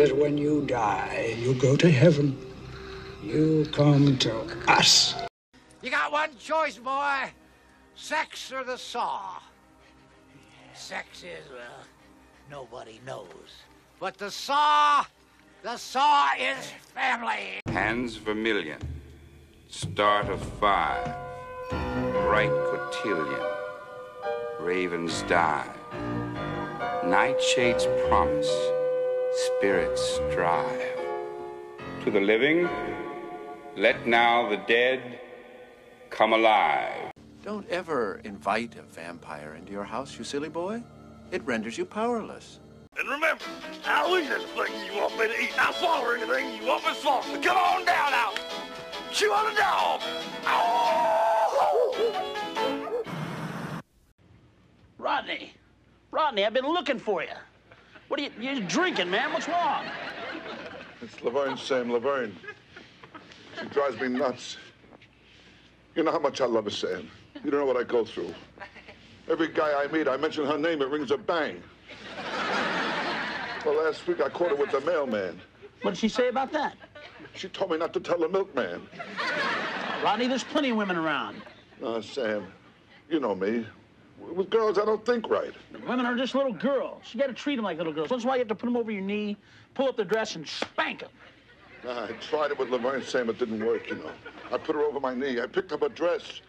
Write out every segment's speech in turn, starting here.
you that when you die, you go to heaven? You come to us. You got one choice, boy. Sex or the saw. Sex is, well, nobody knows. But the saw, the saw is family. Hans Vermilion, start of five, bright cotillion, ravens dive, nightshade's promise, spirits strive. To the living, let now the dead come alive. Don't ever invite a vampire into your house, you silly boy. It renders you powerless. And remember, I'll eat anything you want me to eat. I'll swallow anything you want me to swallow. Come on down now. Chew on a dog. Rodney, Rodney, I've been looking for you. What are you, you're drinking, man? What's wrong? It's Laverne, Sam, Laverne. She drives me nuts. You know how much I love her, Sam. You don't know what I go through. Every guy I meet, I mention her name, it rings a bang. Well, last week I caught her with the mailman. What did she say about that? She told me not to tell the milkman. Rodney, there's plenty of women around. Uh, Sam, you know me. With girls, I don't think right. Women are just little girls. You gotta treat them like little girls. That's why you have to put them over your knee, pull up the dress, and spank them. Nah, I tried it with Laverne, Sam. It didn't work, you know. I put her over my knee. I picked up her dress.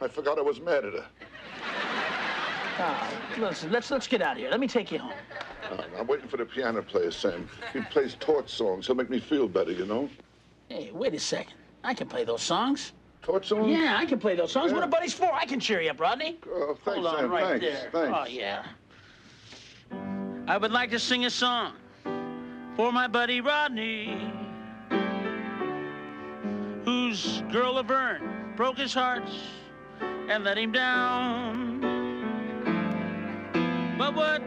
I forgot I was mad at her. Ah, listen, let's let's get out of here. Let me take you home. I'm waiting for the piano player, Sam. He plays torch songs. He'll make me feel better, you know? Hey, wait a second. I can play those songs. Torch songs? Yeah, I can play those songs. What Yeah. are buddies for? I can cheer you up, Rodney. Oh, thanks, Hold on, Sam. right thanks. there. Thanks. Oh yeah. I would like to sing a song for my buddy Rodney, whose girl Laverne broke his heart and let him down. But what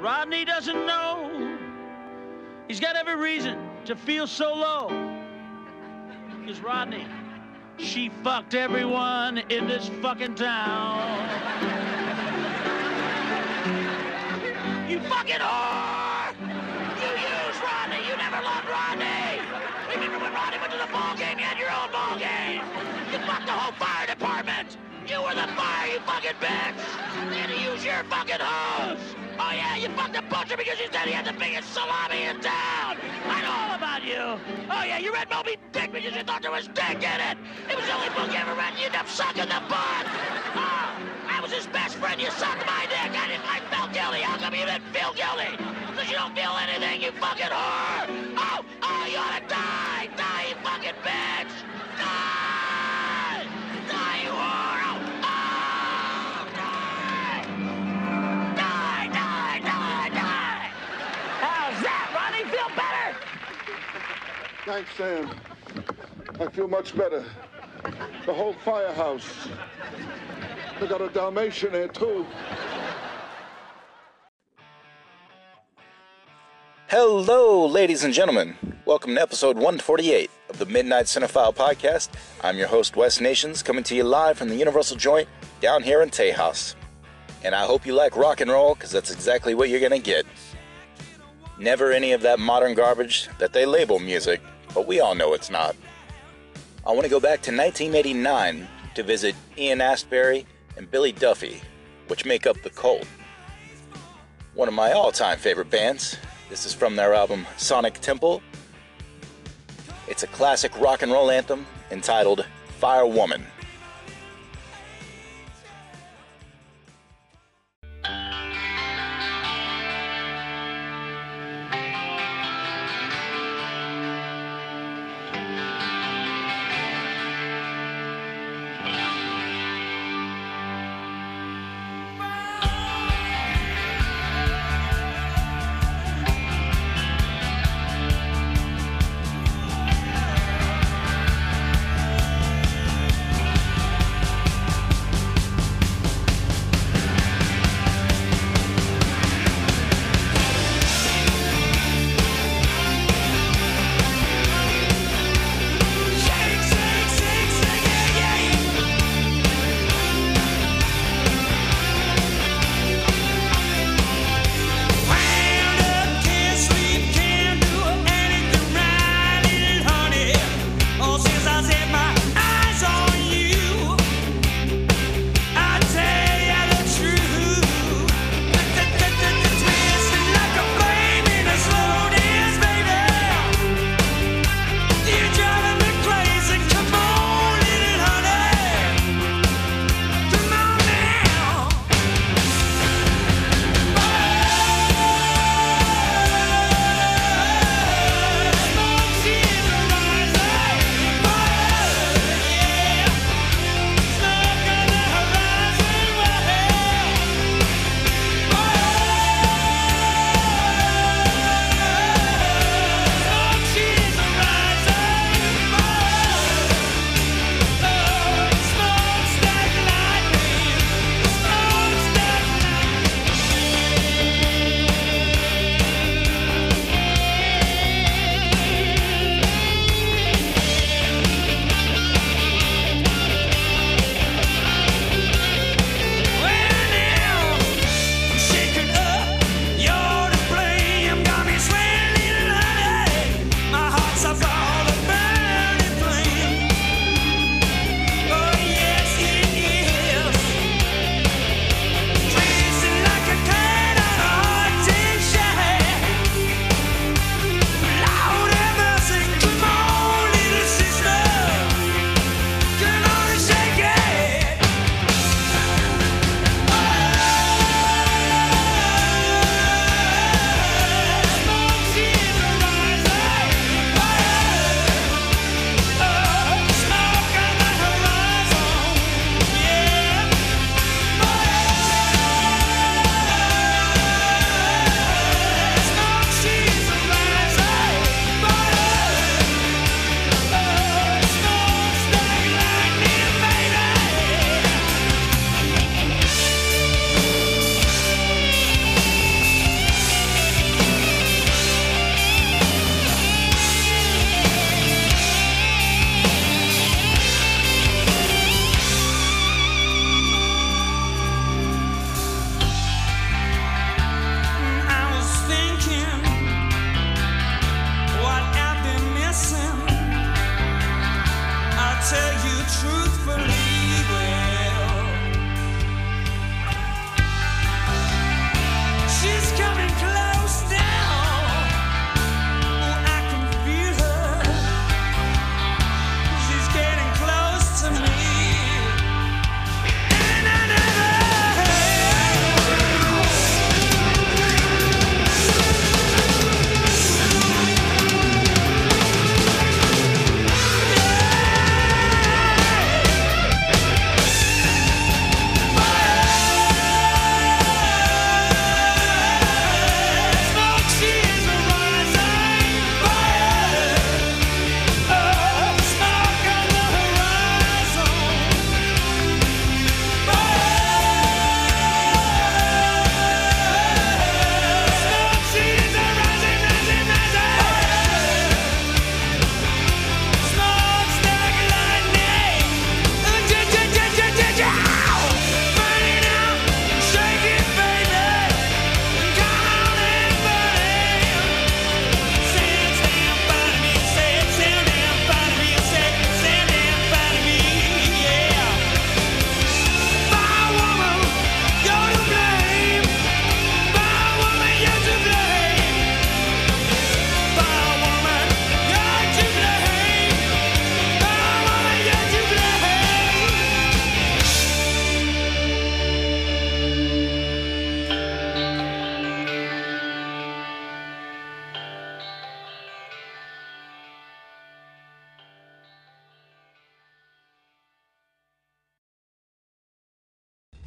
Rodney doesn't know, he's got every reason to feel so low. Because Rodney, she fucked everyone in this fucking town. You fucking whore! You used Rodney! You never loved Rodney! Remember when Rodney went to the ball game? You had your own ball game! You fucked the whole fire were the fire, you fucking bitch! And you used your fucking hose! Oh yeah, you fucked the butcher because you said he had the biggest salami in town! I know all about you! Oh yeah, you read Moby Dick because you thought there was dick in it! It was the only book you ever read and you ended up sucking the butt! Oh, I was his best friend, you sucked my dick! I didn't, I felt guilty! How come you didn't feel guilty? Because you don't feel anything, you fucking whore! Oh, oh, you ought to die! Die, you fucking bitch! Thanks, Sam. I feel much better. The whole firehouse. They got a Dalmatian there, too. Hello, ladies and gentlemen. Welcome to episode 148 of the Midnight Cinephile Podcast. I'm your host, Wes Nations, coming to you live from the Universal Joint down here in Tejas. And I hope you like rock and roll, because that's exactly what you're going to get. Never any of that modern garbage that they label music, but we all know it's not. I want to go back to 1989 to visit Ian Astbury and Billy Duffy, which make up The Cult. One of my all time favorite bands. This is from their album Sonic Temple. It's a classic rock and roll anthem entitled Fire Woman.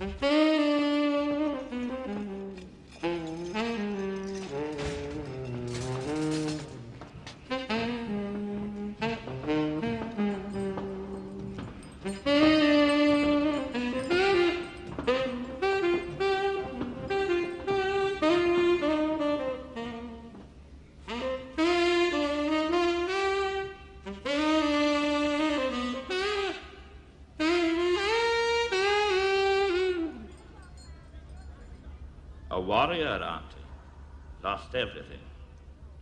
Mm-hmm. Warrior, aren't you? Lost everything.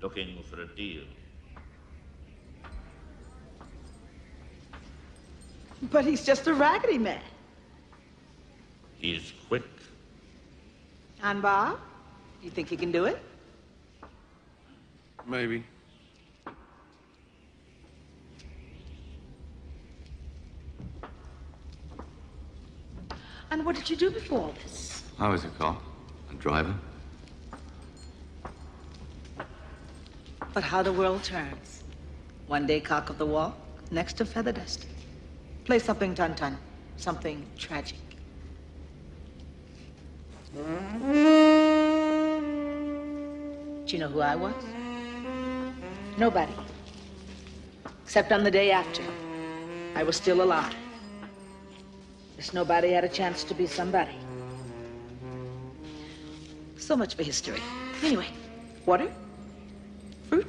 Looking for a deal. But he's just a raggedy man. He's quick. And Bob? do You think he can do it? Maybe. And what did you do before all this? I was a cop, a driver. But how the world turns. One day cock of the walk, next to feather dust. Play something tun tun, something tragic. Do you know who I was? Nobody. Except on the day after. I was still alive. This nobody had a chance to be somebody. So much for history. Anyway, water? Fruit?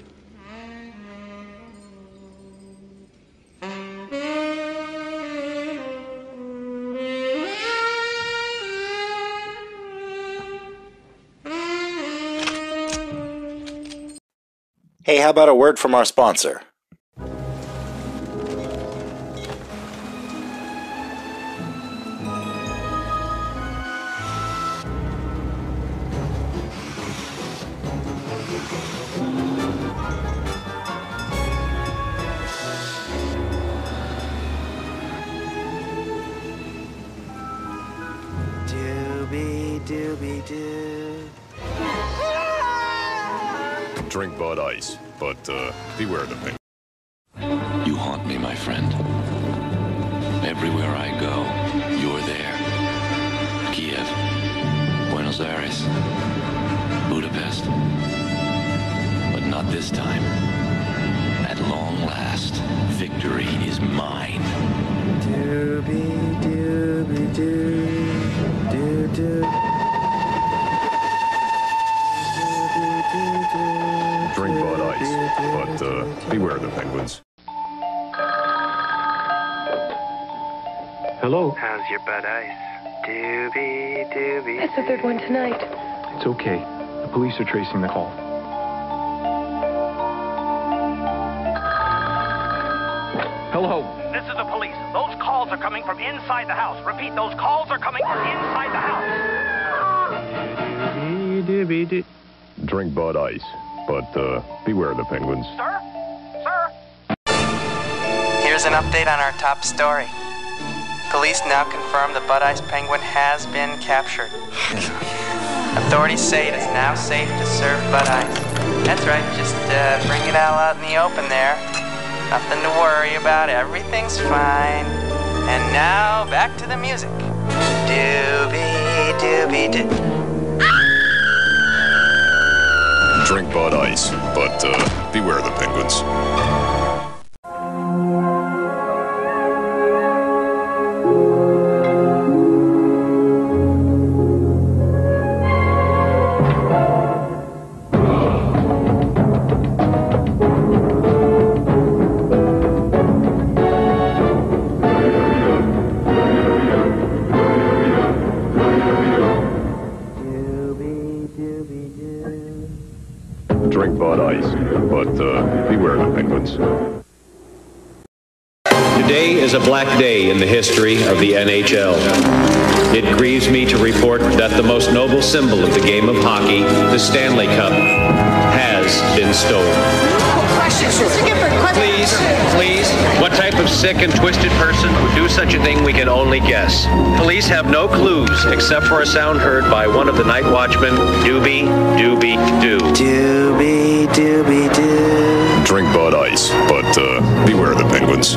Hey, how about a word from our sponsor? Budapest. But not this time. At long last, victory is mine. Doobie doobie doo. Doo doo. Drink Bud Ice, but uh, beware the penguins. Hello. How's your bud ice? Doobie doobie. That's the third one tonight. It's okay. The police are tracing the call. Hello. This is the police. Those calls are coming from inside the house. Repeat, those calls are coming from inside the house. Drink Bud Ice, but uh, beware the penguins. Sir? Sir? Here's an update on our top story. Police now confirm the Bud Ice Penguin has been captured. Authorities say it is now safe to serve Bud Ice. That's right, just uh, bring it all out in the open there. Nothing to worry about, everything's fine. And now, back to the music. Doobie doobie doo. Drink Bud Ice, but uh, beware the penguins. Uh, beware the penguins. Today is a black day in the history of the NHL. It grieves me to report that the most noble symbol of the game of hockey, the Stanley Cup, has been stolen. Please, please, what type of sick and twisted person would do such a thing we can only guess. Police have no clues except for a sound heard by one of the night watchmen, Doobie, Doobie, Doo. Doobie doobie doo. Drink Bud Ice, but uh, beware the penguins.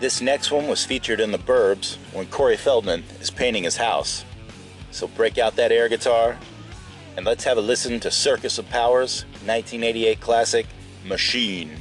This next one was featured in The Burbs when Corey Feldman is painting his house. So break out that air guitar and let's have a listen to Circus of Power's 1988 classic Machine.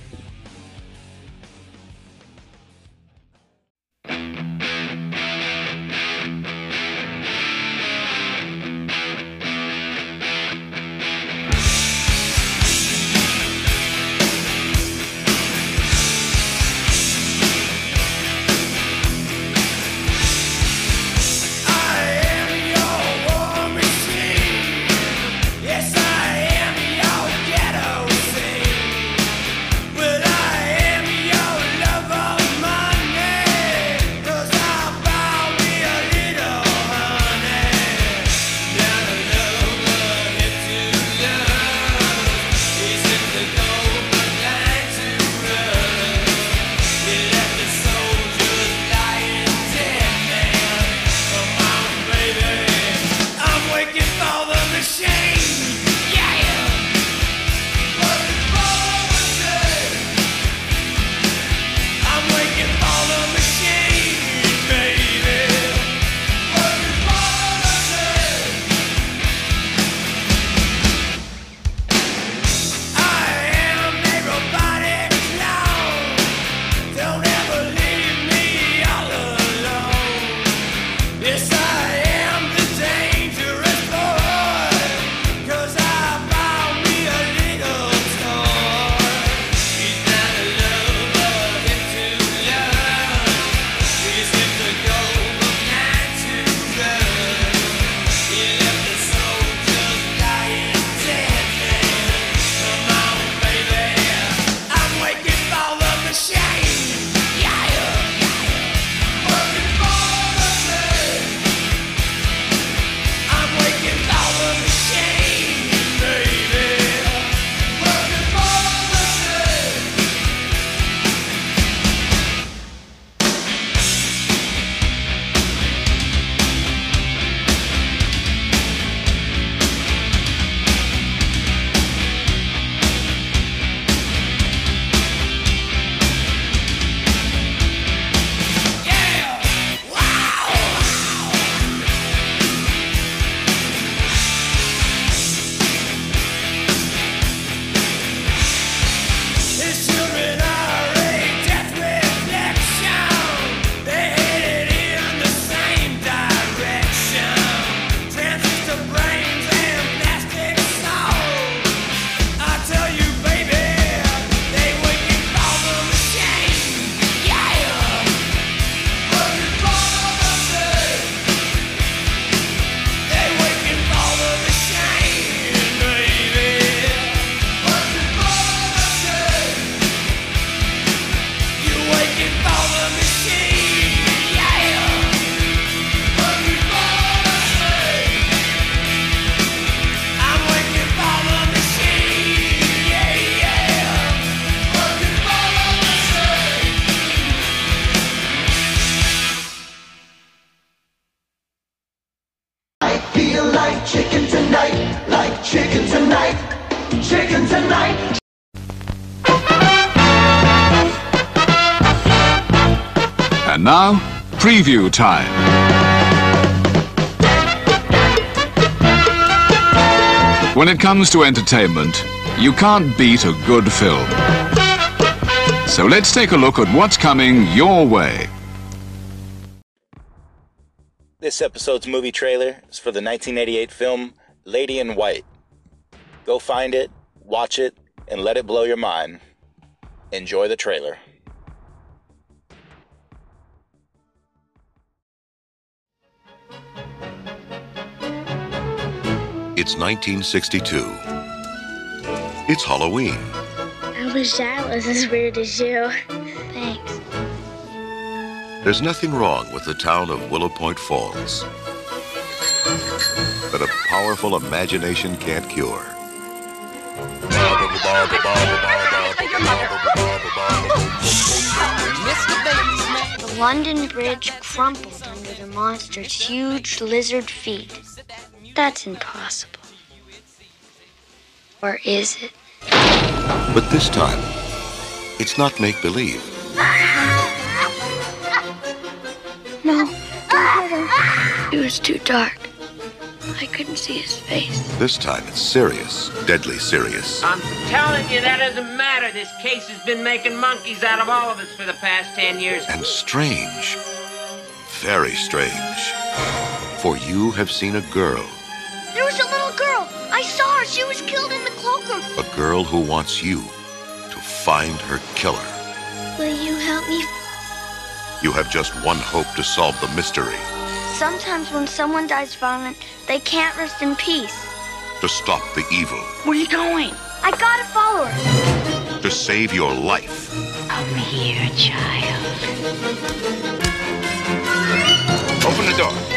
Preview time. When it comes to entertainment, you can't beat a good film. So let's take a look at what's coming your way. This episode's movie trailer is for the 1988 film Lady in White. Go find it, watch it, and let it blow your mind. Enjoy the trailer. It's 1962. It's Halloween. I wish I was as weird as you. Thanks. There's nothing wrong with the town of Willow Point Falls that a powerful imagination can't cure. The London Bridge crumpled under the monster's huge lizard feet. That's impossible. Or is it? But this time, it's not make believe. No, don't hurt. It was too dark. I couldn't see his face. This time, it's serious, deadly serious. I'm telling you, that doesn't matter. This case has been making monkeys out of all of us for the past ten years. And strange. Very strange. For you have seen a girl, I. She was killed in the cloakroom. a girl who wants you to find her killer. Will you help me? You have just one hope to solve the mystery, Sometimes when someone dies violent, they can't rest in peace. to stop the evil, Where are you going? I gotta follow her. to save your life. Come here, child. Open the door.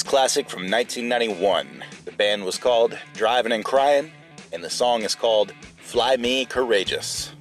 Classic from 1991. The band was called Drivin' & Cryin', and the song is called Fly Me Courageous.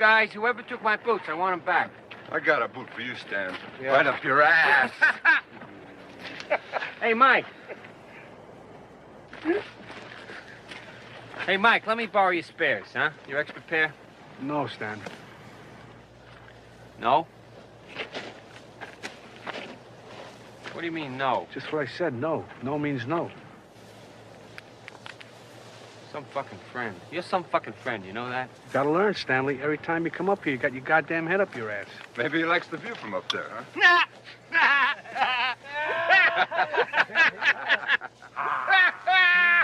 Guys. Whoever took my boots, I want them back. I got a boot for you, Stan. Right up your ass. hey, Mike. Hey, Mike, let me borrow your spares, huh? Your extra pair? No, Stan. No? What do you mean, no? Just what I said, no. No means no. Some fucking friend. You're some fucking friend, you know that? Gotta learn, Stanley. Every time you come up here, you got your goddamn head up your ass. Maybe he likes the view from up there, huh?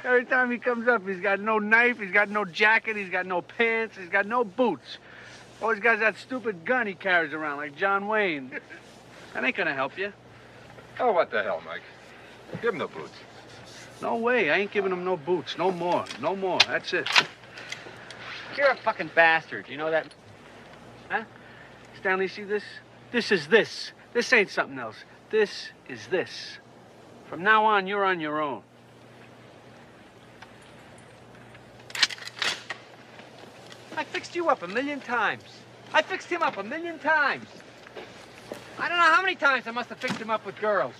Every time he comes up, he's got no knife, he's got no jacket, he's got no pants, he's got no boots. All he's got that stupid gun he carries around like John Wayne. That ain't gonna help you. Oh, what the hell, Mike? Give him the boots. No way. I ain't giving him no boots. No more. No more. That's it. You're a fucking bastard. You know that? Huh? Stanley, see this? This is this. This ain't something else. This is this. From now on, you're on your own. I fixed you up a million times. I fixed him up a million times. I don't know how many times I must have fixed him up with girls.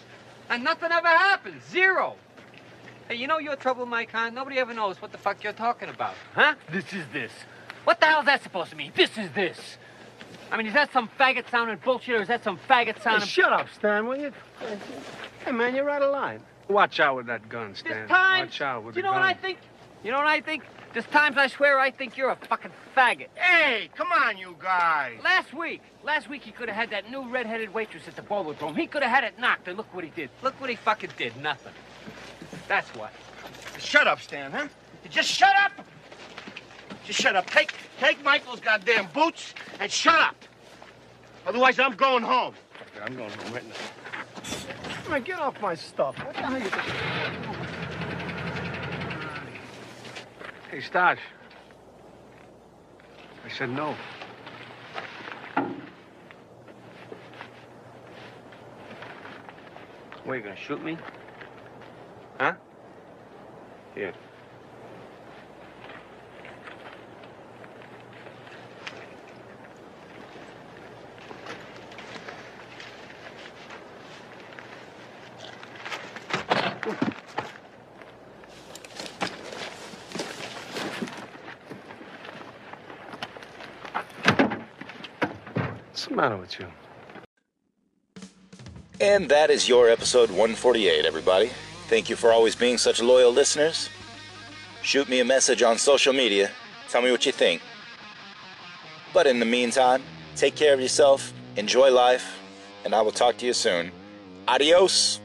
And nothing ever happened. Zero. Hey, you know your trouble, Mike, huh? Nobody ever knows what the fuck you're talking about. Huh? This is this. What the hell is that supposed to mean? This is this. I mean, is that some faggot sounding bullshit or is that some faggot sounding... Hey, shut up, Stan, will you? Hey, man, you're out of line. Watch out with that gun, Stan. There's times... Watch out with the gun. you know what I think? You know what I think? There's times I swear I think you're a fucking faggot. Hey, come on, you guys. Last week, last week he could have had that new red-headed waitress at the Bowling He could have had it knocked, and look what he did. Look what he fucking did. Nothing. That's what. Shut up, Stan, huh? Just shut up. Just shut up. Take, take Michael's goddamn boots and shut up. Otherwise, I'm going home. I'm going home right now. Man, get off my stuff. What the hell you Hey, Stash. I said no. What, you gonna shoot me? Here. What's the matter with you? And that is your episode 148, everybody. Thank you for always being such loyal listeners. Shoot me a message on social media. Tell me what you think. But in the meantime, take care of yourself, enjoy life, and I will talk to you soon. Adios.